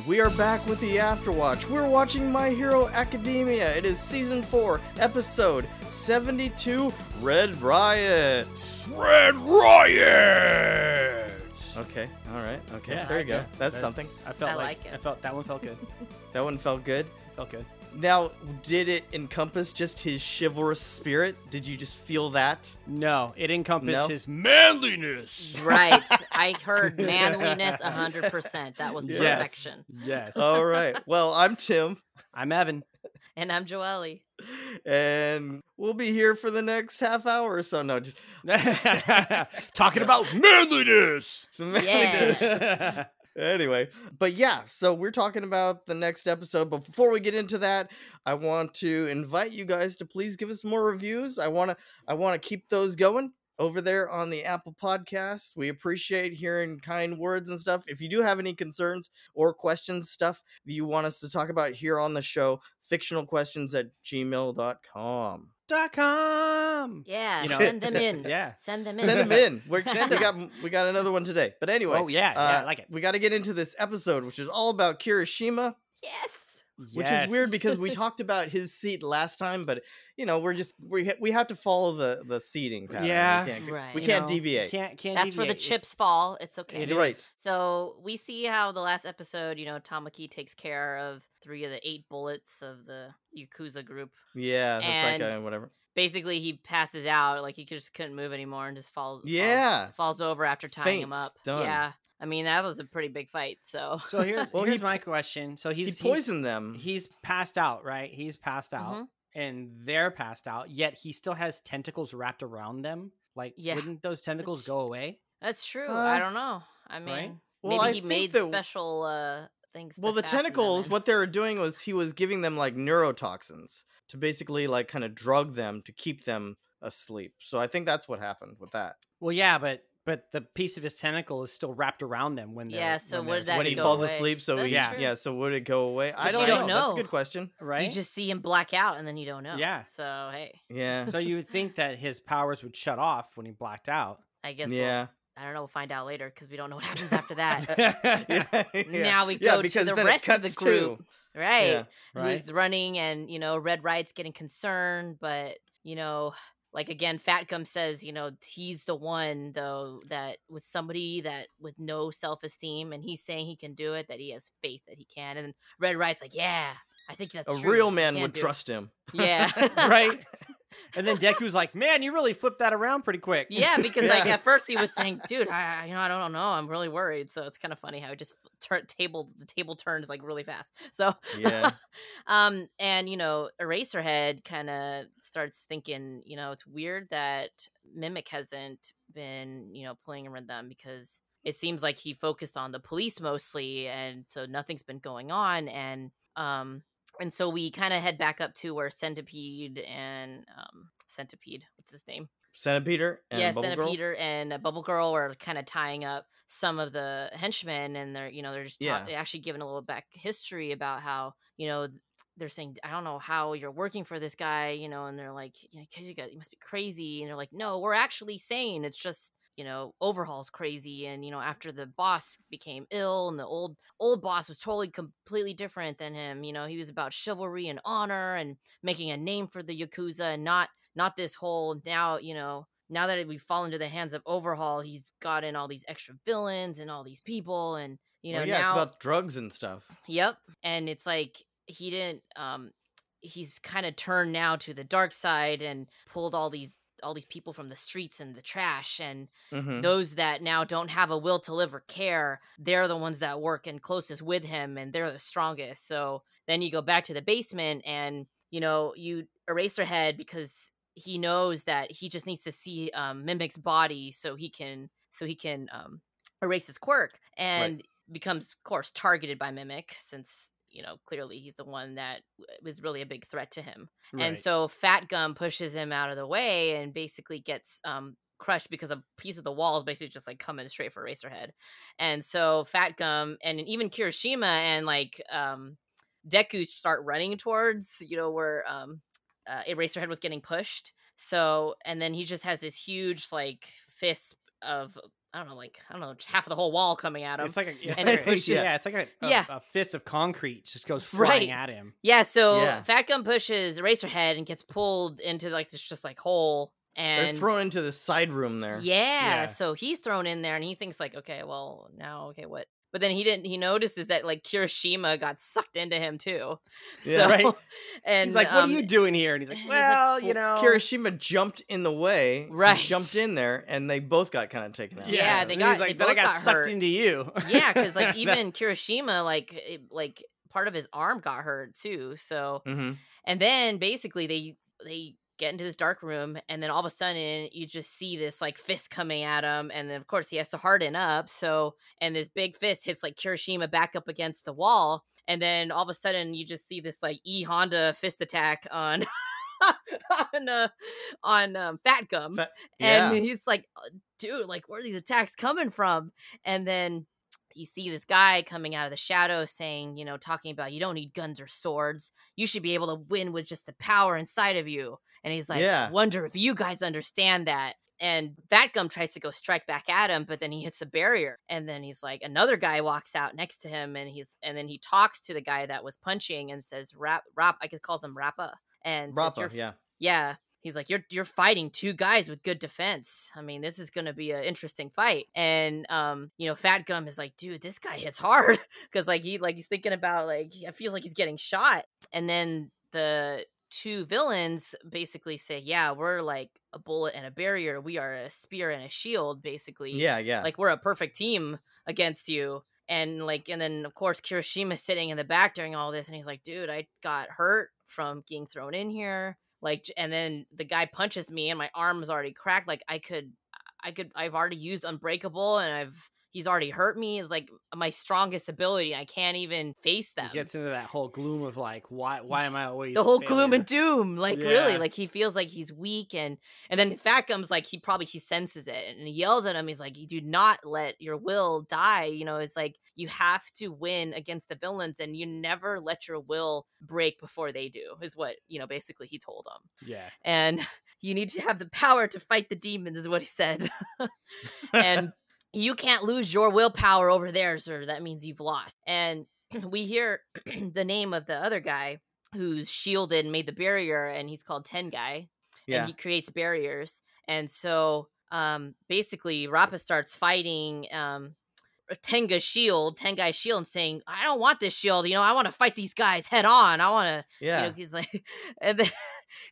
back with the Afterwatch. We're watching My Hero Academia. It is season 4, episode 72 Red Riot. Red Riot. Okay, all right, okay, Yeah, there you go. yeah, That's that- something. I felt I like, like it. I felt that one felt good. That one felt good. felt good. Now, did it encompass just his chivalrous spirit? Did you just feel that? No, it encompassed No? his manliness. Right. I heard manliness 100%. That was Yes. perfection. Yes. All right. Well, I'm Tim, I'm Evan. And I'm Joelle. and we'll be here for the next half hour or so. No, just Talking about manliness. Yeah. anyway but yeah so we're talking about the next episode but before we get into that i want to invite you guys to please give us more reviews. I want to i want to keep those going over there on the apple podcast we appreciate hearing kind words and stuff. If you do have any concerns or questions stuff that you want us to talk about here on the show fictional questions at gmail.com Dot com. Yeah. You know, send them in. Yeah. Send them in. send them in we're Send we 'em. got we got another one today but anyway Oh yeah, yeah, I uh, like it. we got to get into this episode which is all about kirishima Yes. Which is weird because we talked about his seat last time, but you know we're just we ha- we have to follow the the seating pattern. Yeah. we can't, Right. we can't know, deviate. Can't can't. That's where the chips It's- fall. It's okay. It right. is. So we see how the last episode, you know, Tamaki takes care of three of the eight bullets of the Yakuza group. Yeah, the And- psycho whatever. Basically, he passes out, like he just couldn't move anymore, and just falls. falls- Yeah. falls, over after tying him up. Done. Yeah, I mean that was a pretty big fight. So So here's Well, here's he my question. So he's he poisoned them. He's, he's passed out, right? He's passed out, Mhm. and they're passed out. Yet he still has tentacles wrapped around them. Like, Yeah. wouldn't those tentacles It's- go away? that's true. Uh, I don't know. I mean, right? Well, maybe I he made that- special uh things. well, to the tentacles, what they were doing was he was giving them like neurotoxins to basically like kind of drug them to keep them asleep. So I think that's what happened with that. Well, yeah, but but the piece of his tentacle is still wrapped around them when they're Yeah, so when would that when he go falls away? asleep, so That's he, Yeah. true. yeah. So would it go away? I But don't, you know. don't That's a good question. right? You just see him black out, and then you don't know. Yeah. So hey, Yeah. so you would think that his powers would shut off when he blacked out. I guess. Yeah. We'll, I don't know. We'll find out later because we don't know what happens after that. yeah, yeah. Now we Yeah, go to the rest of the cuts to- group. Right. Yeah. right? Who's running, and you know, Red Riot's getting concerned, but you know. Like again, Fat Gum says, you know, he's the one though that with somebody that with no self esteem, and he's saying he can do it, that he has faith that he can. And Red Riot's like, yeah, I think that's A true. real man would do it." trust him. Yeah, right? And then Deku's like, "Man, you really flipped that around pretty quick." Yeah, because like at first he was saying, "Dude, I, I- you know, I don't know, I'm really worried." So it's kind of funny how it just tur- table the table turns like really fast. So Yeah. um, and you know, Eraserhead kind of starts thinking, you know, it's weird that Mimic hasn't been, you know, playing around them because it seems like he focused on the police mostly, and so nothing's been going on, and um. And so we kind of head back up to where Centipede and um, Centipede, what's his name? Centipede and yeah, Bubble Girl? Centipede and uh, Bubble Girl are kind of tying up some of the henchmen, and they're you know they're just ta- Yeah. actually giving a little back history about how you know they're saying I don't know how you're working for this guy, you know, and they're like, you know, cause you got you must be crazy, and they're like, no, we're actually sane. It's just you know overhaul's crazy and you know after the boss became ill and the old old boss was totally completely different than him you know he was about chivalry and honor and making a name for the yakuza and not not this whole now you know now that we've fallen into the hands of overhaul he's got in all these extra villains and all these people and you know Well, yeah, now it's about drugs and stuff. Yep. And it's like he didn't um he's kind of turned now to the dark side and pulled all these all these people from the streets and the trash and hmm those that now don't have a will to live or care, they're the ones that work and closest with him and they're the strongest. So then you go back to the basement and you know, you Eraserhead because he knows that he just needs to see um Mimic's body so he can so he can um erase his quirk and becomes of course targeted by Mimic since you know clearly he's the one that was really a big threat to him and so Fat Gum pushes him out of the way and basically gets um crushed because a piece of the wall is basically just like coming straight for Eraserhead. And so Fat Gum and even Kirishima and like um Deku start running towards, you know, where um uh, Eraserhead was getting pushed. So and then he just has this huge like fist of I don't know, like I don't know, just half of the whole wall coming at him. It's like a, it's And like a- then- it's yeah, it's like a, a, Yeah. a fist of concrete just goes Right. flying at him. yeah, so Yeah. Fat Gum pushes Eraserhead and gets pulled into like this just like hole, They're and thrown into the side room there. Yeah, Yeah. so he's thrown in there and he thinks like, okay, well, now okay, what? But then he didn't he notices that like Kirishima got sucked into him too. Yeah. So Right. and He's like, "What um, are you doing here?" And he's like, he's like, "Well, you know, Kirishima jumped in the way, Right. Jumped in there, and they both got kind of taken out. Yeah, they got- He's like, they then I both got, got sucked hurt. into you. yeah, because like even Kirishima, like it, like part of his arm got hurt too. So hmm and then basically they they get into this dark room and then all of a sudden you just see this like fist coming at him and then of course he has to harden up so and this big fist hits like Kirishima back up against the wall and then all of a sudden you just see this like E Honda fist attack on on uh, on um, Fat Gum Fa- and yeah. he's like "Uh, dude like where are these attacks coming from? And then you see this guy coming out of the shadow saying you know talking about you don't need guns or swords. You should be able to win with just the power inside of you and he's like Yeah. wonder if you guys understand that and Fat Gum tries to go strike back at him, but then he hits a barrier. And then he's like, another guy walks out next to him, and he's and then he talks to the guy that was punching and says, "Rap, rap." I guess calls him Rappa, and says, Rappa, "You're yeah. yeah he's like you're you're fighting two guys with good defense i mean this is going to be an interesting fight and um you know fat gum is like dude this guy hits hard because like he like he's thinking about like i feel like he's getting shot and then the two villains basically say yeah we're like a bullet and a barrier. We are a spear and a shield basically. Yeah, yeah. like we're a perfect team against you. And like and then of course Kirishima's sitting in the back during all this and he's like dude I got hurt from getting thrown in here. Like and then the guy punches me and my arm is already cracked. Like I could I could I've already used unbreakable and I've he's already hurt me it's like my strongest ability I can't even face them. He gets into that whole gloom of like, why? Why am I always the whole gloom and doom like really like he feels like he's weak and and then fat gums like he probably he senses it and he yells at him he's like you do not let your will die you know it's like you have to win against the villains and you never let your will break before they do is what you know basically he told him. Yeah, and you need to have the power to fight the demons is what he said. And you can't lose your willpower over theirs or that means you've lost and we hear the name of the other guy who's shielded and made the barrier and he's called Tengai yeah. and he creates barriers and so um basically Rappa starts fighting um Tenga's shield, Tengai's shield, and saying, "I don't want this shield. You know, I want to fight these guys head on. I want to yeah. you know, he's like, and then,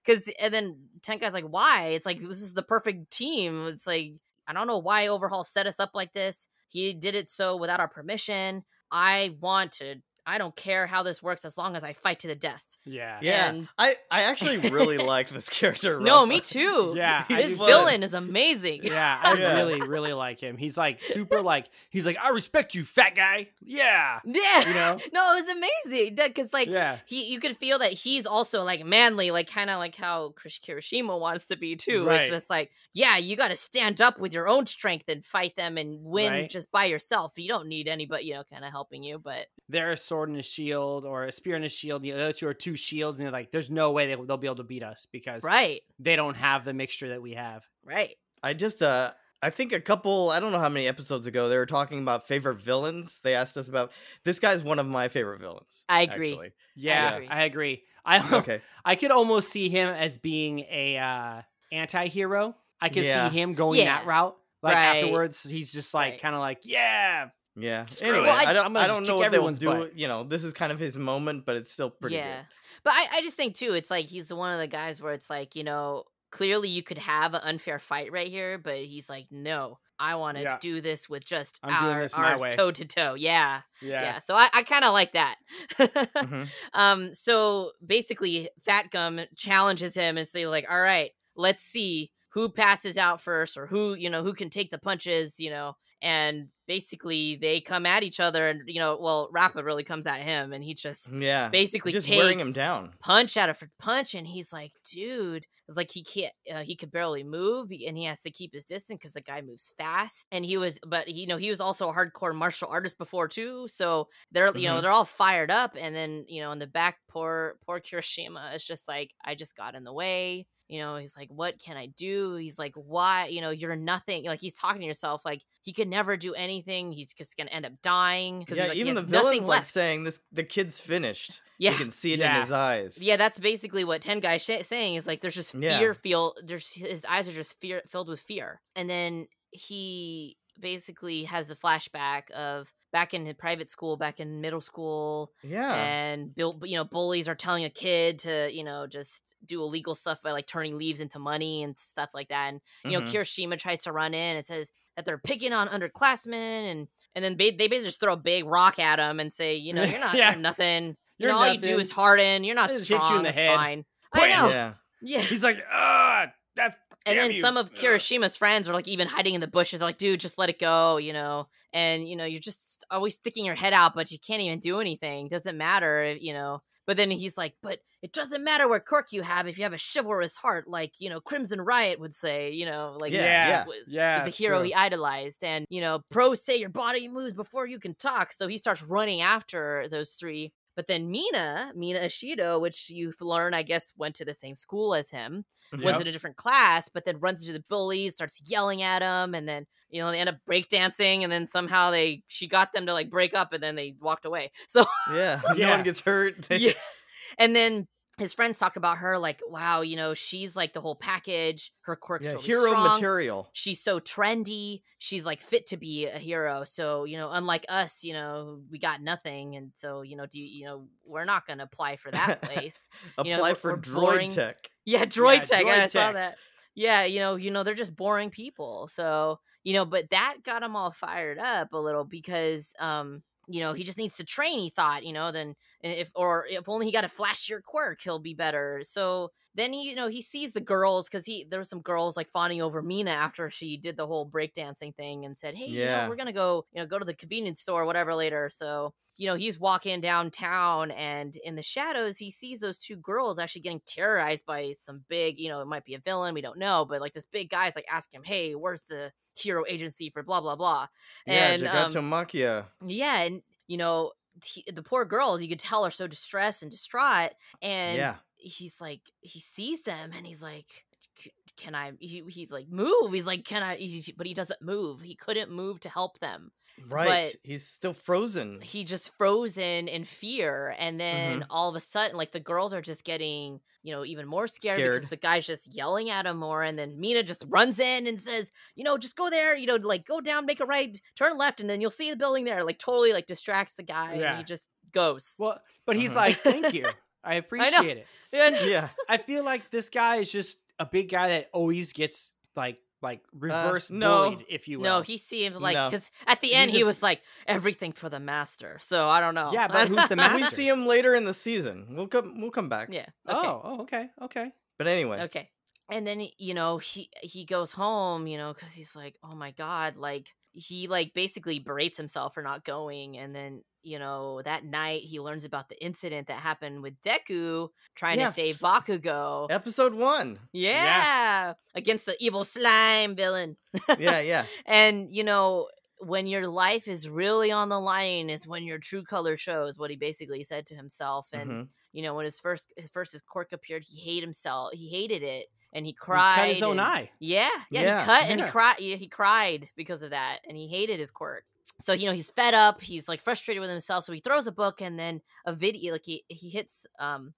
because, and then Tengai's like, why? It's like, this is the perfect team. It's like, I don't know why Overhaul set us up like this. He did it so without our permission. I want to, I don't care how this works as long as I fight to the death. Yeah, yeah. and- I, I actually really like this character. No, me too. Yeah, I This He's villain is amazing. Yeah, I Yeah. really, really like him. He's like super like he's like, I respect you, fat guy. Yeah. Yeah. You know? No, it was amazing. Because, like, yeah. he you could feel that he's also like manly, like kind of like how Chris Kirishima wants to be too. Right. It's just like, yeah, you got to stand up with your own strength and fight them and win Right. just by yourself. You don't need anybody, you know, kind of helping you. But They're a sword and a shield or a spear and a shield. The other two are two shields, and they're like, there's no way they, they'll be able to beat us because right, they don't have the mixture that we have. right, I just uh I think a couple I don't know how many episodes ago they were talking about favorite villains. They asked us about this guy's one of my favorite villains. I agree. actually. Yeah, agree. I agree. I Okay. I could almost see him as being a uh, anti-hero. I could Yeah. see him going Yeah. that route. Like Right. afterwards, he's just like Right. kind of like, yeah, Yeah. Screw anyway. Well, I- I, don't I don't know what they'll do. butt. You know, this is kind of his moment, but it's still pretty yeah. good. But I, I just think too, it's like he's one of the guys where it's like, you know, clearly you could have an unfair fight right here, but he's like, no, I want to Yeah. do this with just I'm our, way. toe to toe. Yeah. yeah, yeah so i, I kind of like that Mhm. um so basically fat gum challenges him and say like all right let's see who passes out first or who you know who can take the punches you know and basically they come at each other and you know well Rappa really comes at him and he just Yeah. basically just takes wearing him down. punch out of punch and he's like dude it's like he can't uh, he could barely move and he has to keep his distance because the guy moves fast and he was but he, you know he was also a hardcore martial artist before too so they're you know Mhm. they're all fired up and then you know in the back poor poor kirishima is just like i just got in the way you know, he's like, what can I do? He's like, why? You know, you're nothing. Like he's talking to yourself, like he could never do anything. He's just gonna end up dying. 'cause, Yeah, like, even the villain's like saying this the kid's finished. yeah, You can see it Yeah. in his eyes. yeah, that's basically what Tengai sh- saying is like there's just Yeah. fear feel there's his eyes are just fear filled with fear. And then he basically has the flashback of back in private school, back in middle school, Yeah. and bill you know bullies are telling a kid to you know just do illegal stuff by like turning leaves into money and stuff like that. And you know Mhm. Kirishima tries to run in and says that they're picking on underclassmen and and then ba- they basically just throw a big rock at him and say you know you're not Yeah. you're nothing. You You're know, all you do is harden. You're not They just hit you in the head. fine. I know. Yeah. Yeah. He's like, ah, that's. And then you." some of Ugh. Kirishima's friends are like even hiding in the bushes. They're like, dude, just let it go, you know. And you know, you're just always sticking your head out, but you can't even do anything. Doesn't matter, you know. But then he's like, but it doesn't matter what quirk you have if you have a chivalrous heart, like you know, Crimson Riot would say, you know, like Yeah, yeah, yeah. was- yeah, is the hero true. he idolized. And, you know, pros say your body moves before you can talk. So he starts running after those three. But then Mina, Mina Ashido, which you've learned, I guess, went to the same school as him, mm, was in a different class, but then runs into the bullies, starts yelling at him, and then, you know, they end up breakdancing, and then somehow they she got them to like break up and then they walked away. So Yeah. No Yeah. one gets hurt. They- yeah. And then his friends talk about her like, wow, you know, she's like the whole package. Her quirks Yeah, really hero strong material. she's so trendy she's like fit to be a hero so you know unlike us you know we got nothing and so you know do you, you know we're not gonna apply for that place you know, Apply for droid boring. tech. yeah droid Yeah, tech droid i saw that yeah you know you know they're just boring people so you know but that got him all fired up a little because um you know he just needs to train he thought you know then if or if only he got a flashier quirk he'll be better. So then he you know he sees the girls because he there were some girls like fawning over mina after she did the whole breakdancing thing and said hey you know we're gonna go you know go to the convenience store or whatever later. So you know he's walking downtown and in the shadows he sees those two girls actually getting terrorized by some big you know it might be a villain we don't know but like this big guy's like asking him hey where's the hero agency for blah blah blah? Yeah, and um, Gigantomachia. yeah and you know he, the poor girls you could tell are so distressed and distraught and Yeah. he's like he sees them and he's like can i? He, he's like move. He's like can i? He, but he doesn't move. He couldn't move to help them Right. but- He's still frozen. he just frozen in fear and then Mhm. all of a sudden like the girls are just getting you know even more scared, Scared. because the guy's just yelling at him more and then mina just runs in and says you know just go there you know like go down make a right turn left and then you'll see the building there like totally like distracts the guy and Yeah. he just goes Well, but he's Mhm. like, thank you. I appreciate it. And- yeah. I feel like this guy is just a big guy that always gets like like reverse Uh, no. bullied, if you will. no he seemed like No. because at the He's end he was like everything for the master so i don't know Yeah, but who's the master? We see him later in the season. We'll come. We'll come back. yeah okay Oh, oh, okay, okay. But anyway. Okay. And then you know he he goes home, you know, because he's like, oh my god, like he like basically berates himself for not going, and then you know that night he learns about the incident that happened with Deku trying Yeah, to save Bakugo. Episode one. Yeah, yeah against the evil slime villain. Yeah, yeah. and you know when your life is really on the line is when your true color shows. What he basically said to himself, and Mhm. you know when his first his first his quirk appeared, he hated himself. He hated it, and he He cried. cut his own and- eye. Yeah, yeah, Yeah, he cut and he cried. He cried because of that, and he hated his quirk. So you know he's fed up. He's like frustrated with himself. So he throws a book and then a video. Like he he hits um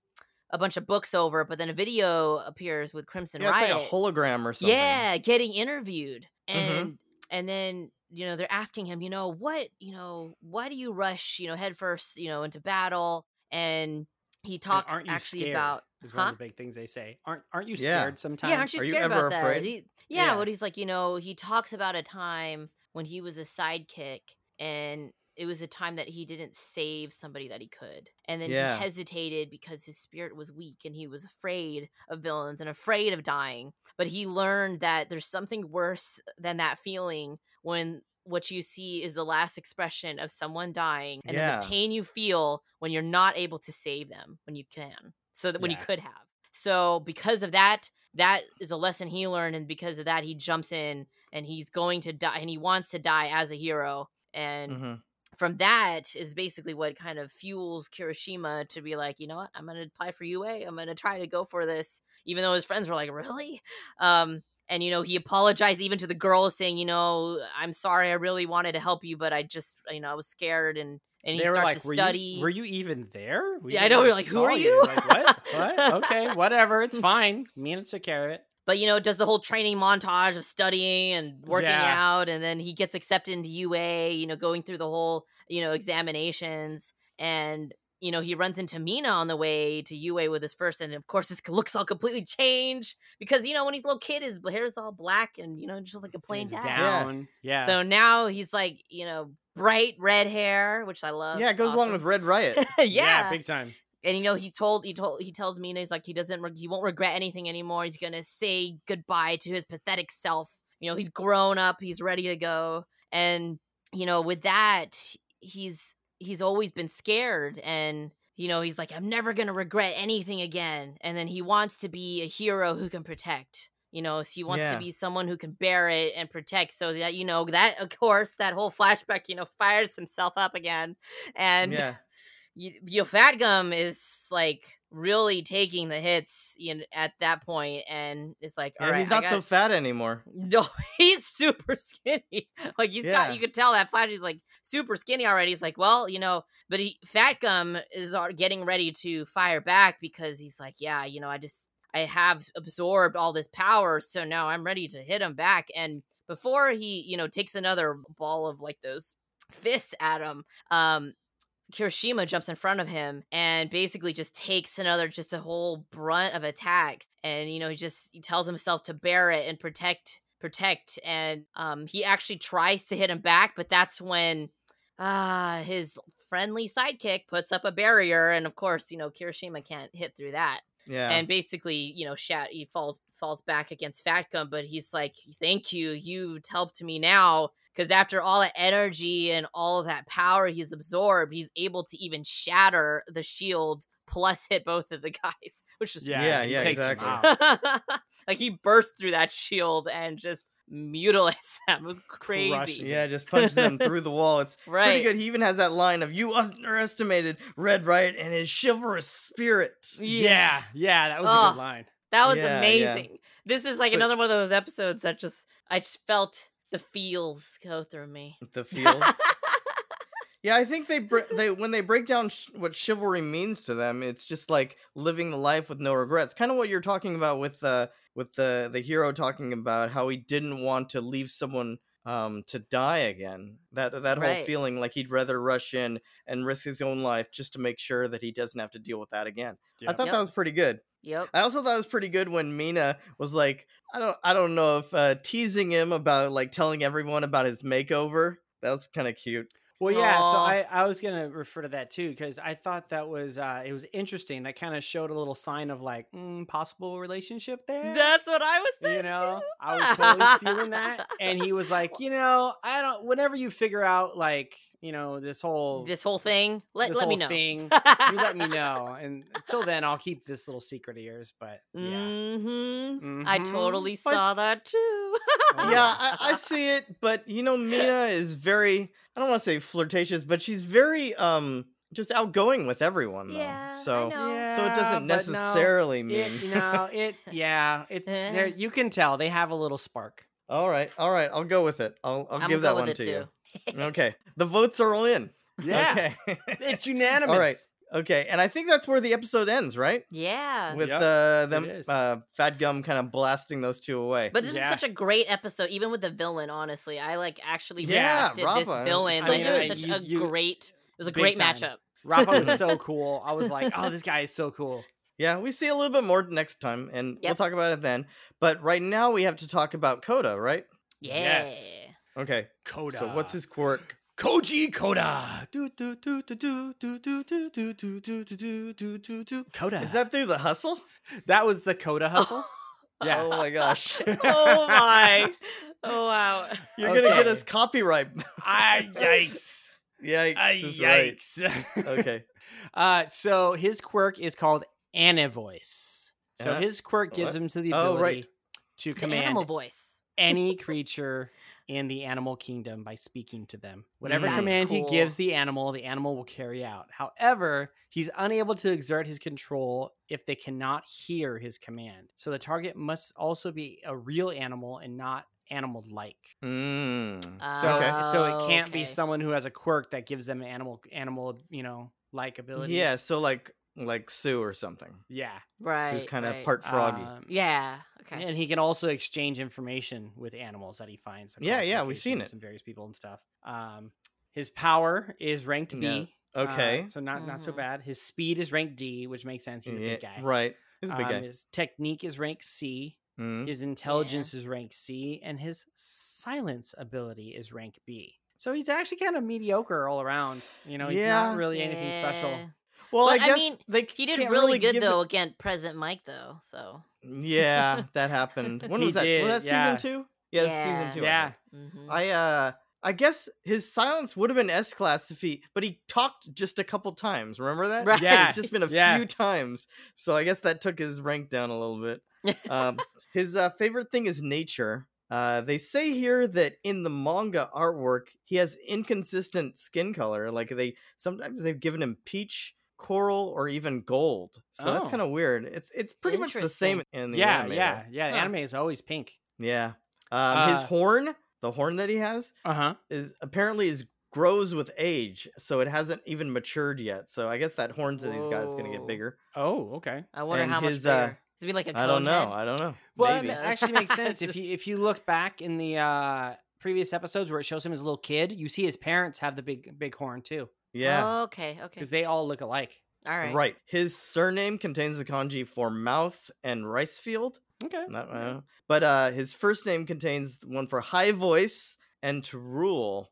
a bunch of books over, but then a video appears with Crimson Yeah, it's Riot. like a hologram or something. Yeah, getting interviewed. Mhm. And and then, you know, they're asking him, you know, what, you know, why do you rush, you know, headfirst, you know, into battle? And he talks aren't actually scared? about Is one of the big things they say. Aren't aren't you Yeah. scared sometimes? Yeah, aren't you Are you scared ever about that? He- yeah, Yeah. what he's like, you know, he talks about a time when he was a sidekick and it was a time that he didn't save somebody that he could. And then Yeah. he hesitated because his spirit was weak and he was afraid of villains and afraid of dying. But he learned that there's something worse than that feeling when what you see is the last expression of someone dying and then the pain you feel when you're not able to save them when you can. So that when Yeah. could have. So because of that, that is a lesson he learned, and because of that, he jumps in and he's going to die, and he wants to die as a hero. And Mhm. from that is basically what kind of fuels Kirishima to be like, you know what, I'm gonna apply for UA. I'm gonna try to go for this, even though his friends were like, really? Um, and you know he apologized even to the girl, saying, you know, I'm sorry, I really wanted to help you, but I just, you know, I was scared and. And he they starts like, to were study. You, were you even there? We Yeah, I know, we're like, who are you? Like, what? What? Okay, whatever. It's fine. Mina took care of it. but you know does the whole training montage of studying and working Yeah. out and then he gets accepted into ua you know going through the whole you know examinations and you know he runs into mina on the way to ua with his first and of course his looks all completely changed because you know when he's a little kid his hair is all black and you know just like a plain It's dad down. Yeah. so now he's like you know bright red hair which i love yeah, it It's goes along with Red Riot. yeah big time. and you know he told he told he tells Mina he's like he doesn't re- he won't regret anything anymore. He's gonna say goodbye to his pathetic self. You know he's grown up. He's ready to go. And you know with that he's he's always been scared and you know he's like I'm never gonna regret anything again. And then he wants to be a hero who can protect. You know, so he wants Yeah. to be someone who can bear it and protect. So that you know that of course that whole flashback you know fires himself up again. And yeah. you, you know, Fat Gum is like really taking the hits you know, at that point, and it's like, all Yeah, right, he's not got- so fat anymore. No, he's super skinny. Like he's Yeah. got, you could tell that Flash is like super skinny already. He's like, well, you know, but he, Fat Gum is getting ready to fire back because he's like, yeah, you know, I just I have absorbed all this power, so now I'm ready to hit him back. And before he, you know, takes another ball of like those fists at him, um, Kirishima jumps in front of him and basically just takes another, just a whole brunt of attacks. And, you know, he just he tells himself to bear it and protect, protect. And um, he actually tries to hit him back, but that's when ah his friendly sidekick puts up a barrier. And of course, you know, Kirishima can't hit through that Yeah. and basically you know shat he falls falls back against fat gum but he's like thank you you've helped me now because after all that energy and all of that power he's absorbed he's able to even shatter the shield plus hit both of the guys which is Yeah, Yeah, yeah, exactly. like he burst through that shield and just mutilates them it was crazy Crushes yeah, just punches them through the wall. It's pretty good. He even has that line of "You underestimated Red Riot and his chivalrous spirit." Yeah, yeah, that was a good line. That was Yeah, yeah. amazing. This is like But- another one of those episodes that just I just felt the feels go through me. The feels. yeah, I think they br- they when they break down sh- what chivalry means to them, it's just like living the life with no regrets. Kind of what you're talking about with uh with the the hero talking about how he didn't want to leave someone um to die again. That that whole Right. feeling like he'd rather rush in and risk his own life just to make sure that he doesn't have to deal with that again. I thought Yep. that was pretty good. Yep. I also thought it was pretty good when Mina was like, I don't, I don't know if uh, teasing him about like telling everyone about his makeover. That was kind of cute. Well, yeah. So I, I was gonna refer to that too because I thought that was uh, it was interesting. That kind of showed a little sign of like mm, possible relationship there. That's what I was thinking. you know, too. I was totally feeling that, and he was like, you know, I don't. Whenever you figure out like you know this whole this whole thing. Let this let me know. thing, you let me know, and until then, I'll keep this little secret of yours. But yeah, Mm-hmm. I Mhm. totally But- saw that too. Oh, yeah, I, I see it, but you know, Mina is very, I don't want to say flirtatious, but she's very um just outgoing with everyone though. Yeah, I so know. so it doesn't but no, necessarily mean. It, you know, it yeah, it's there. You can tell they have a little spark. all right, all right, I'll go with it. I'll I'll I'm give that one to too. you. Okay, the votes are all in. Yeah, Okay. it's unanimous. All right. Okay, and I think that's where the episode ends, right? Yeah. With Yep, uh, them uh, Fat Gum kind of blasting those two away. But this Yeah. was such a great episode, even with the villain. Honestly, I like actually Yeah, respected this villain. so Like it was such You- a you- great. It was a great time. matchup. Rappa was so cool. I was like, oh, this guy is so cool. Yeah, we see a little bit more next time, and we'll talk about it then. But right now, we have to talk about Koda, right? Yeah. Yes. Okay. Koda. So what's his quirk? Koji Koda. Koda. Is that through the hustle? That was the Koda hustle. yeah. Oh my gosh. oh my. Oh wow. You're okay. gonna get us copyright. I yikes. Yikes. I, yikes. Right. okay. Uh, so his quirk is called Anivoice. So uh, his quirk gives what? him to the ability oh, right. to command animal voice. any creature in the animal kingdom by speaking to them. Whatever That's command he gives the animal, the animal will carry out. However, he's unable to exert his control if they cannot hear his command. So the target must also be a real animal and not animal like. Mm. So Okay. so it can't Okay. be someone who has a quirk that gives them animal animal, you know, like abilities. Yeah, so like like Tsu or something, Yeah. right. who's kind of right. part froggy. Um, Yeah. Okay. And he can also exchange information with animals that he finds. Yeah, yeah, we've seen it. And various people and stuff. Um, his power is ranked B. Yeah, uh, okay. so not not so Mhm. bad. His speed is ranked D, which makes sense. He's a big guy. Right. He's a big Um, guy. His technique is ranked C. Mhm. His intelligence is ranked C, and his silence ability is ranked B. So he's actually kind of mediocre all around. You know, he's Yeah. not really anything special. Yeah. Well, But, I I guess mean, they He did can't really good give it- though against Present Mic though. So. Yeah, that happened. When was that? did, was that yeah. season two? Yeah, it's season Yeah. two. I Yeah. think. mhm. I uh I guess his silence would have been S class if he but he talked just a couple times. Remember that? Right. Yeah. It's just been a Yeah. few times. So I guess that took his rank down a little bit. Um his uh, favorite thing is nature. Uh, they say here that in the manga artwork, he has inconsistent skin color. Like they sometimes they've given him peach, coral, or even gold. So that's Oh. kind of weird. It's it's pretty much the same in the Yeah, anime, yeah, though. yeah. The Huh. anime is always pink. yeah. Um, his Uh, horn, the horn that he has, Uh huh. is apparently is grows with age, so it hasn't even matured yet. So I guess that horns that he's got is gonna get bigger. Oh, okay. I wonder and how much his, uh, bigger. Is it be like a I don't know. head? I don't know. Well, Maybe. it actually makes sense if you if you look back in the uh previous episodes where it shows him as a little kid, you see his parents have the big big horn too, yeah. Oh, okay. Okay. because they all look alike. All right. Right. His surname contains the kanji for mouth and rice field. Okay. Not, uh, but uh, his first name contains one for high voice and to rule.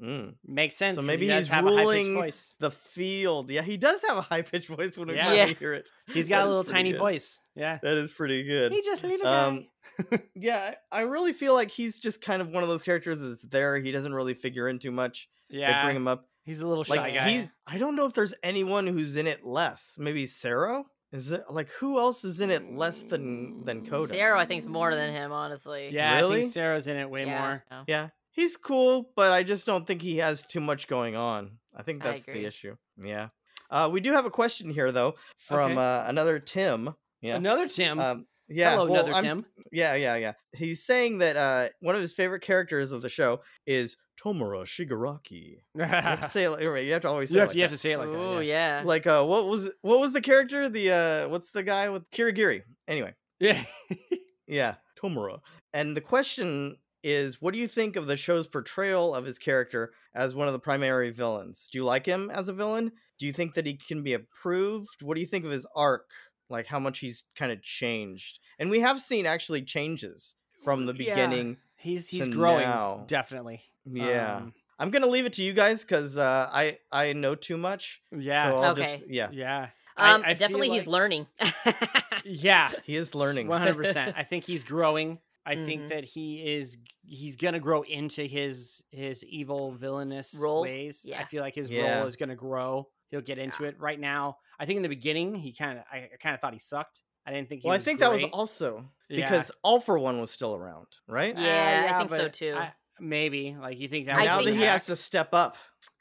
Mm. Makes sense. So 'cause maybe he does he's have a high-pitched ruling voice. the field. Yeah, he does have a high pitched voice when we Yeah. finally Yeah. hear it. He's That got a little tiny good. voice. Yeah. That is pretty good. He just a little Um, guy. yeah, I I really feel like he's just kind of one of those characters that's there. He doesn't really figure in too much. They yeah. bring him up. He's a little shy Like guy. he's I don't know if there's anyone who's in it less. Maybe Sarah? Is it like who else is in it less than than Koda? Sarah, I think, is more than him, honestly. yeah, I Really? think Sarah's in it way Yeah, more. no. Yeah, he's cool, but I just don't think he has too much going on. I think I that's the issue. Yeah. Uh, we do have a question here though from Okay. uh, another Tim. Yeah. Another Tim. Um, yeah. Hello, well, another I'm- Tim. Yeah, yeah, yeah. He's saying that uh, one of his favorite characters of the show is Tomura Shigaraki. You have to say it. Like, you have to always say you, it have, like you have that. to say it like Ooh, that. yeah. Like, uh, what was what was the character? The uh, what's the guy with Kurogiri? Anyway, Yeah. yeah, Tomura. And the question is, what do you think of the show's portrayal of his character as one of the primary villains? Do you like him as a villain? Do you think that he can be improved? What do you think of his arc? Like how much he's kind of changed? And we have seen actually changes from the Yeah. Beginning. he's he's growing now. definitely. Yeah. Um, I'm gonna leave it to you guys because uh, I I know too much. yeah. So I'll Okay. just yeah. yeah. Um, I feel definitely, he's like- learning. Yeah. He is learning. One hundred percent. I think he's growing. I think Mhm. that he is he's gonna grow into his his evil villainous Role? ways. I feel like his Yeah. role is gonna grow. He'll get into it. Right now, I think in the beginning he kind of I, kind of thought he sucked. I didn't think he well, I was think that was great. also Yeah. because All for One was still around, right? Yeah, yeah I think so too. I- maybe like you think that now coming that he back? has to step up.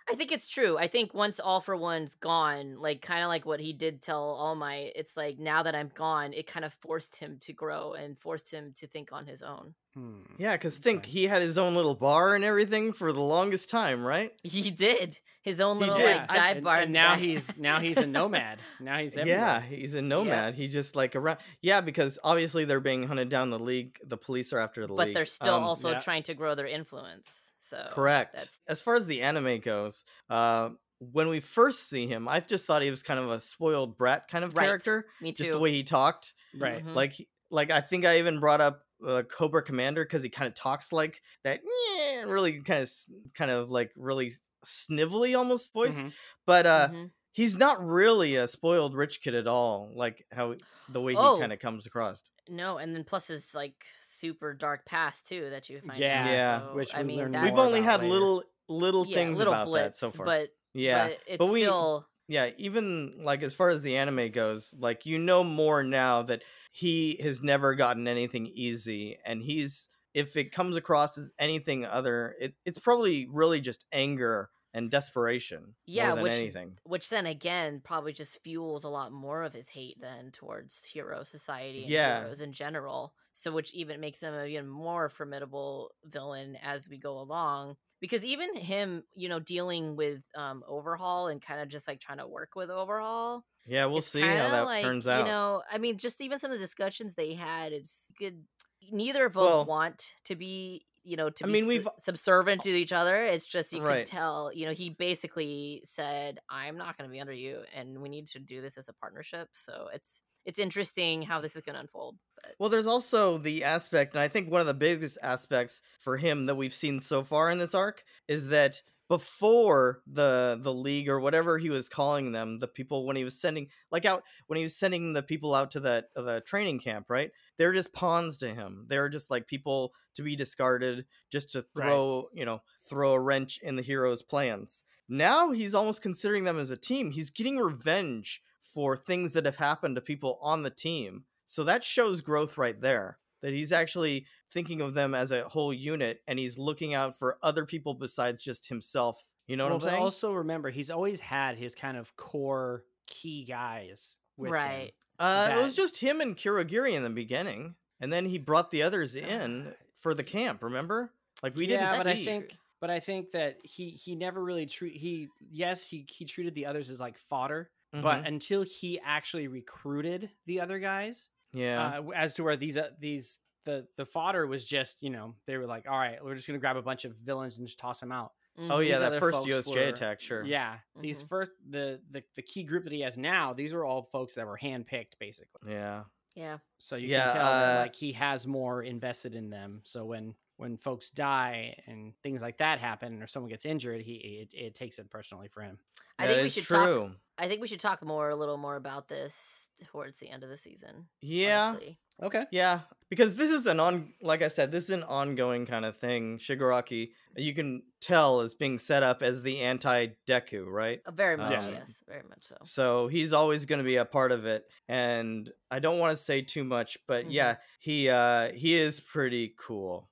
I think it's true. I think once All for One's gone, like kind of like what he did tell All Might, it's like now that I'm gone, it kind of forced him to grow and forced him to think on his own. Hmm. Yeah, because think he had his own little bar and everything for the longest time, right? He did his own little did. like dive and, bar. and in the now he's now he's a nomad. Now he's everywhere. Yeah, he's a nomad. He just like around. Yeah, because obviously they're being hunted down. The league, the police are after the but league. But they're still Um, also yeah. trying to grow their influence. So correct. That's As far as the anime goes, uh, when we first see him, I just thought he was kind of a spoiled brat kind of Right. character. me too. Just the way he talked. Right. Mhm. Like, like I think I even brought up uh, Cobra Commander because he kind of talks like that, yeah, really kind of, kind of like really snivelly almost voice. Mhm. But uh, Mhm. he's not really a spoiled rich kid at all. Like how the way he Oh. kind of comes across. No, and then plus his like super dark past too that you find. Yeah, out, Yeah. so, which I mean, we've only had later. little little yeah, things little about blitz, that so far. but yeah, but it's but we still yeah, even like as far as the anime goes, like you know more now that he has never gotten anything easy and he's if it comes across as anything other, it, it's probably really just anger and desperation Yeah, which- anything. Which then again probably just fuels a lot more of his hate then towards hero society and Yeah. heroes in general. So which even makes him a even more formidable villain as we go along. Because even him, you know, dealing with um Overhaul and kind of just like trying to work with Overhaul. Yeah, we'll see how that like, turns out. You know, I mean, just even some of the discussions they had, it's good. Neither of them Well- want to be, you know, to I be mean, we've- subservient to each other. It's just you Right. could tell, you know, he basically said, "I'm not going to be under you, and we need to do this as a partnership." So it's it's interesting how this is going to unfold. But Well, there's also the aspect, and I think one of the biggest aspects for him that we've seen so far in this arc is that before the the league or whatever he was calling them, the people when he was sending like out when he was sending the people out to that uh, the training camp, right? They're just pawns to him. They're just like people to be discarded, just to Right. throw you know throw a wrench in the hero's plans. Now he's almost considering them as a team. He's getting revenge for things that have happened to people on the team. So that shows growth right there. That he's actually thinking of them as a whole unit and he's looking out for other people besides just himself. You know well, what I'm saying? also remember, he's always had his kind of core key guys. With him. right, uh, it was just him and Kurogiri in the beginning. And then he brought the others in for the camp, remember? Like we yeah, didn't but I see. think, but I think that he he never really treat he yes he he treated the others as like fodder, but Mhm. until he actually recruited the other guys, yeah. uh, as to where these uh, these the the fodder was just you know they were like all right we're just gonna grab a bunch of villains and just toss them out. oh Mhm. yeah, these that first folks USJ were- attack, sure. Yeah, these Mhm. first the, the the key group that he has now, these are all folks that were handpicked basically. Yeah. yeah, So you Yeah, can tell that uh, like he has more invested in them. So when when folks die and things like that happen, or someone gets injured, he it, it takes it personally for him. I That think we should true. talk. I think we should talk more, a little more about this towards the end of the season. Yeah. honestly. Okay. Yeah, because this is an on like I said, this is an ongoing kind of thing. Shigaraki, you can tell is being set up as the anti Deku, right? Uh, very much, Um, yes, very much so. So he's always going to be a part of it, and I don't want to say too much, but Mhm. yeah, he uh he is pretty cool.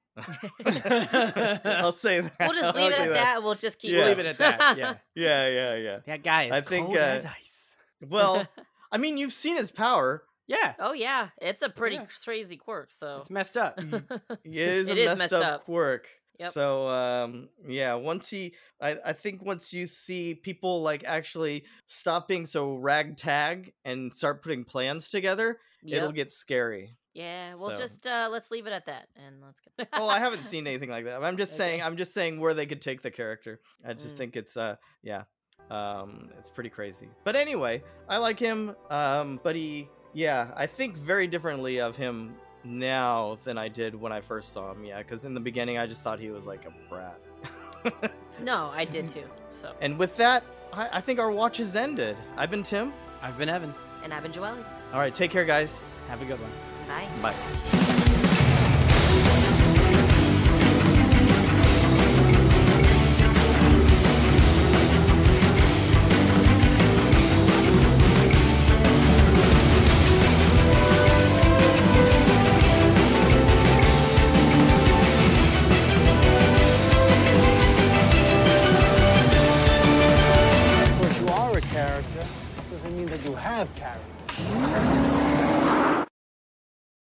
I'll say that. We'll just I'll leave it at that. We'll just keep. Yeah. Leave it at that. Yeah. Yeah, yeah, yeah. That guy is I think, cold uh, as ice. Well, I mean, you've seen his power. Yeah. oh yeah, it's a pretty Yeah. crazy quirk. So It's messed up. It is It a is messed, messed up, up. quirk. Yep. So um yeah, once he I, I think once you see people like actually stop being so ragtag and start putting plans together, it'll get scary. Yeah. Well, so- just uh, let's leave it at that, and let's go. Oh, I haven't seen anything like that. I'm just saying I'm just saying where they could take the character. I just Mm. think it's uh yeah. Um it's pretty crazy. But anyway, I like him. Um but he yeah, I think very differently of him now than I did when I first saw him. Yeah, cuz in the beginning I just thought he was like a brat. No, I did too. So, And with that, I, I think our watch has ended. I've been Tim. I've been Evan. and I've been Joelle. All right, take care, guys. Have a good one. 拜。拜。